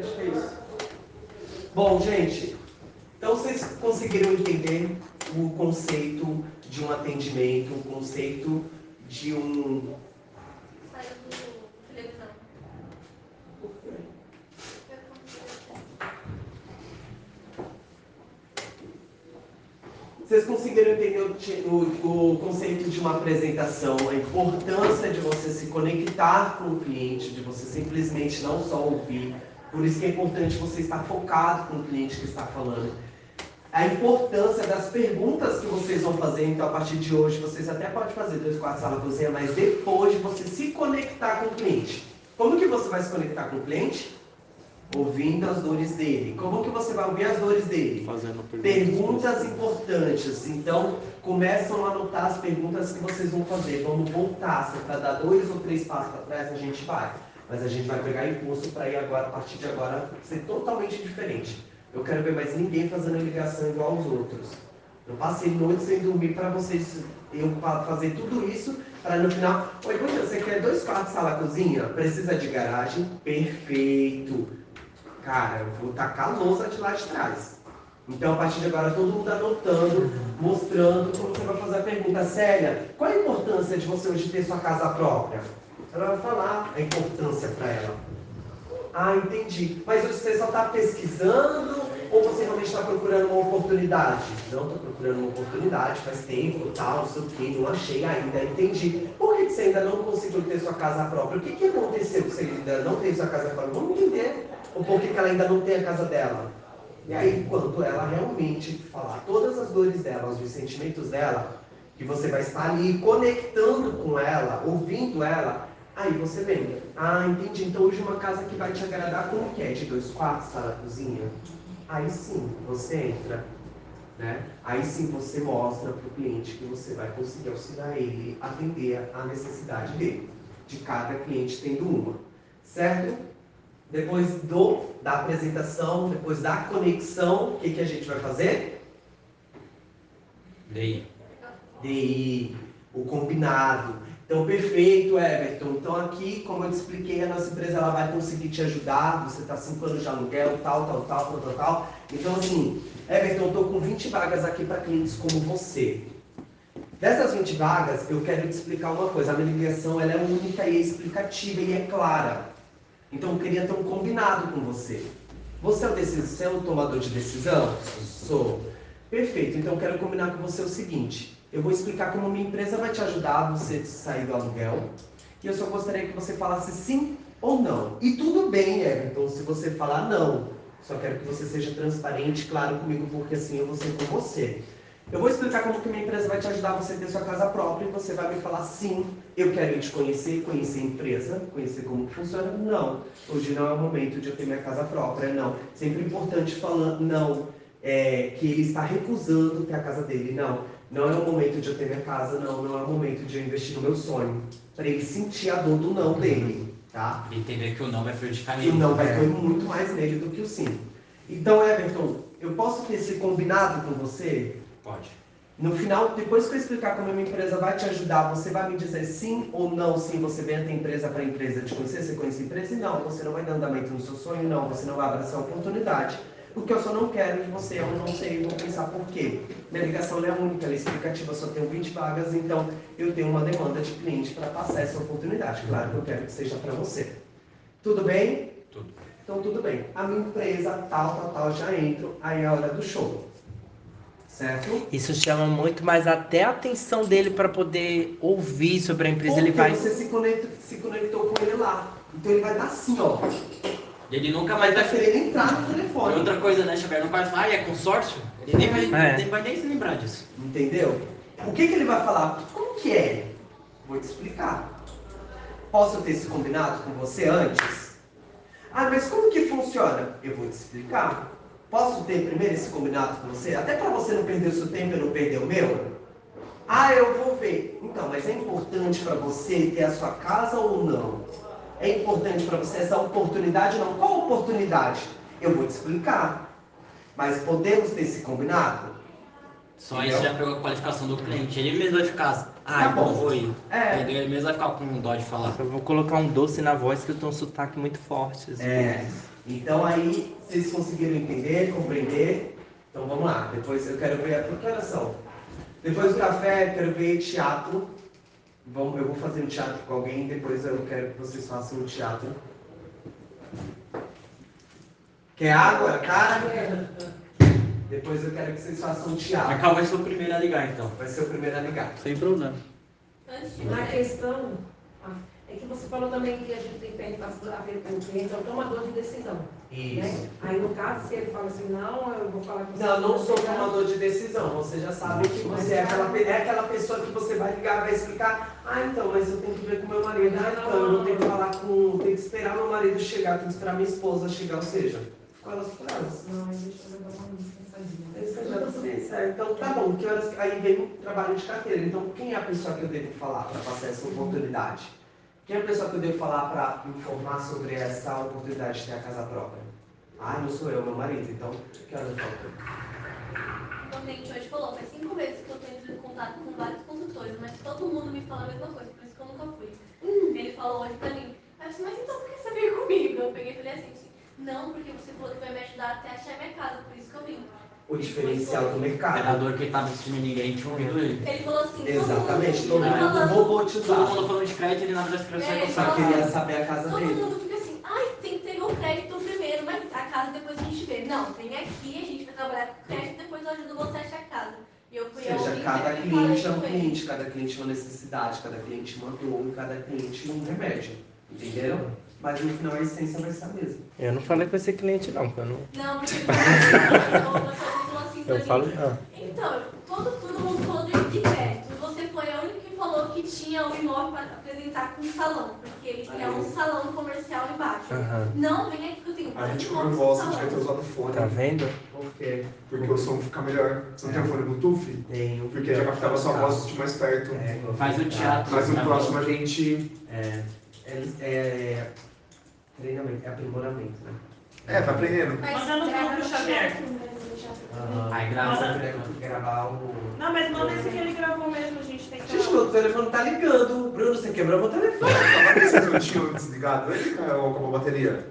É. Bom, gente, então vocês conseguiram entender o conceito de um atendimento, o conceito de um. Saiu do. Vocês conseguiram entender o, o- o conceito de uma apresentação, a importância de você se conectar com o cliente, de você simplesmente não só ouvir. Por isso que é importante você estar focado com o cliente que está falando. A importância das perguntas que vocês vão fazer, então a partir de hoje vocês até podem fazer dois quartos sala cozinha, mas depois de você se conectar com o cliente. Como que você vai se conectar com o cliente? Ouvindo as dores dele. Como que você vai ouvir as dores dele? Fazendo Perguntas importantes. Então, começam a anotar as perguntas que vocês vão fazer. Vamos voltar. Se é para dar dois ou três passos para trás, a gente vai. Mas a gente vai pegar impulso para ir agora, a partir de agora, ser totalmente diferente. Eu quero ver mais ninguém fazendo ligação igual aos outros. Eu passei noite sem dormir para vocês, eu fazer tudo isso, para no final. Oi, Bruno, você quer dois quartos, sala, cozinha? Precisa de garagem? Perfeito. Cara, eu vou tacar a lousa de lá de trás. Então, a partir de agora, todo mundo anotando, mostrando como você vai fazer a pergunta. Célia, qual a importância de você hoje ter sua casa própria? Ela vai falar a importância para ela. Ah, entendi. Mas você só está pesquisando ou você realmente está procurando uma oportunidade? Não, estou procurando uma oportunidade, faz tempo, tal, não sei o que, não achei ainda, entendi. Por que você ainda não conseguiu ter sua casa própria? O que, que aconteceu que você ainda não teve sua casa própria? Vamos entender. Ou por que, que ela ainda não tem a casa dela? E aí, enquanto ela realmente falar todas as dores dela, os sentimentos dela, que você vai estar ali conectando com ela, ouvindo ela, aí você lembra. Ah, entendi. Então hoje uma casa que vai te agradar como que é? De dois quartos, sala, cozinha? Aí sim, você entra. Né? Aí sim você mostra para o cliente que você vai conseguir auxiliar ele atender a necessidade dele. De cada cliente tendo uma. Certo? Depois do, da apresentação, depois da conexão, o que, que a gente vai fazer? Daí. DI, o combinado. Então, perfeito, Everton. Então, aqui, como eu te expliquei, a nossa empresa ela vai conseguir te ajudar. Você está cinco anos de aluguel, tal, tal, tal, tal, tal, tal. Então, assim, Everton, eu estou com 20 vagas aqui para clientes como você. Dessas 20 vagas, eu quero te explicar uma coisa. A minha ligação ela é única e é explicativa e é clara. Então, eu queria ter um combinado com você. Você é o, você é tomador de decisão? Sou. Perfeito. Então, eu quero combinar com você o seguinte. Eu vou explicar como minha empresa vai te ajudar a você sair do aluguel. E eu só gostaria que você falasse sim ou não. E tudo bem, Everton, se você falar não. Só quero que você seja transparente, claro comigo, porque assim eu vou ser com você. Eu vou explicar como que minha empresa vai te ajudar a você ter sua casa própria e você vai me falar sim, eu quero ir te conhecer, conhecer a empresa, conhecer como que funciona. Não, hoje não é o momento de eu ter minha casa própria, não. Sempre importante falar não, é, que ele está recusando ter a casa dele, não. Não é o momento de eu ter minha casa, não. Não é o momento de eu investir no meu sonho. Para ele sentir a dor do não dele, tá? Ele entender que o não vai prejudicar E ele. o não vai É. doer muito mais nele do que o sim. Então, Everton, eu posso ter esse combinado com você? Pode. No final, depois que eu explicar como a minha empresa vai te ajudar, você vai me dizer sim ou não, sim, você vem até empresa para a empresa te conhecer, você conhece a empresa, e não, você não vai dar andamento no seu sonho, não, você não vai abraçar a oportunidade. Porque eu só não quero de você, eu não sei, eu vou pensar por quê. Minha ligação é única, ela é explicativa, eu só tenho 20 vagas, então eu tenho uma demanda de cliente para passar essa oportunidade. Claro que eu quero que seja para você. Tudo bem? Tudo. Então tudo bem. A minha empresa, tal, tal, tal, já entro, aí é a hora do show. Certo? Isso chama muito mais até a atenção dele para poder ouvir sobre a empresa. Porque Ele vai. você se, conecta, se conectou com ele lá. Então ele vai estar assim, ó. Ele nunca mais vai. querendo entrar no telefone. Outra coisa, né, Xavier? Não faz. Ah, é consórcio? Ele nem vai, É. nem vai nem se lembrar disso. Entendeu? O que, que ele vai falar? Como que é? Vou te explicar. Posso ter esse combinado com você antes? Ah, mas como que funciona? Eu vou te explicar. Posso ter primeiro esse combinado com você? Até para você não perder o seu tempo e não perder o meu? Ah, eu vou ver. Então, mas é importante para você ter a sua casa ou não? É importante para você essa oportunidade ou não? Qual oportunidade? Eu vou te explicar. Mas podemos ter esse combinado? Só isso já pegou a qualificação do cliente. Ele mesmo vai ficar. Ah, Tá então bom. vou ir. É. Entendeu? Ele mesmo vai ficar com dó de falar. Eu vou colocar um doce na voz que eu tenho um sotaque muito forte. às É. vezes. Então aí, vocês conseguiram entender, compreender? Então vamos lá, depois eu quero ver, horas são? Depois do café, eu quero ver teatro. Vamos, eu vou fazer um teatro com alguém, depois eu quero que vocês façam um teatro. Quer água? Cara? Depois eu quero que vocês façam um A teatro. Cal vai ser o primeiro a ligar, então. Vai ser o primeiro a ligar. Sem problema. Antes de Na questão, é que você falou também que a gente tem que perguntar com o cliente é o tomador de decisão. Né? Aí no caso, se ele fala assim, não, eu vou falar com você. Não, não sou tomador de decisão. Você já sabe que você é aquela, pe- é aquela pessoa que você vai ligar, vai explicar. Ah, então, mas eu tenho que ver com meu marido. Ah, então, eu não tenho que falar com. Tenho que esperar meu marido chegar, tenho que esperar minha esposa chegar. Ou seja, ficou elas elas. Não, mas deixa eu já certo. Então, tá bom. Que horas, aí vem o trabalho de carteira. Então, quem é a pessoa que eu devo falar para passar essa oportunidade? Quem é a pessoa que eu devo falar para informar sobre essa oportunidade de ter a casa própria? Ah, não sou eu, meu marido. Então, que horas eu falo? O cliente hoje falou, faz cinco meses que eu tenho entrado em contato com vários consultores, mas todo mundo me fala a mesma coisa, por isso que eu nunca fui. Ele falou hoje pra mim, mas então por que você veio comigo? Eu peguei e falei assim, assim, não, porque você falou que vai me ajudar até achar minha casa, por isso que eu vim. O diferencial do O mercado. operador que tava assistindo ninguém tinha ouvido ele. Ele falou assim, Exatamente, todo todo mundo fica mundo falando, Todo robotizado. mundo falando de crédito, ele nada das crianças É, Só queria saber a casa todo dele. mundo fica assim, ai, tem que ter o crédito primeiro, mas a casa depois a gente vê. Não, vem aqui, a gente vai trabalhar com crédito, depois eu ajudo você a achar a casa. E eu Ou seja, ontem cada cliente é um cliente, cada cliente é uma necessidade, cada cliente uma dor, cada cliente um remédio. Entenderam? Mas no final a essência vai ser a mesma. Eu não falei com esse cliente não, porque eu não. Não, porque Eu falo. Ah, Então, todo, todo mundo falou de, de crédito. Você foi a única que falou que tinha um imóvel para apresentar com um salão, porque ele quer um salão comercial embaixo. aham. Não, vem aqui que eu tenho A gente se a gente vai ter salão. usado fone. Tá vendo? Por quê? Porque o som fica melhor. Você não tem fone Bluetooth? Tenho. Porque já captava sua voz de mais perto. É, Faz o teatro. Mas no tá próximo a gente. É, é, é treinamento, é aprimoramento, né? É, tá aprendendo. Mas Manda no grava grupo, no Xavier. Aham. Aí grava. Mas gravar o. Não, mas manda esse que ele gravou mesmo, a gente tem que. Gente, meu telefone tá ligando. Bruno, você quebrou meu telefone. Pensando que eu tinha desligado ele, caiu, acabou a bateria.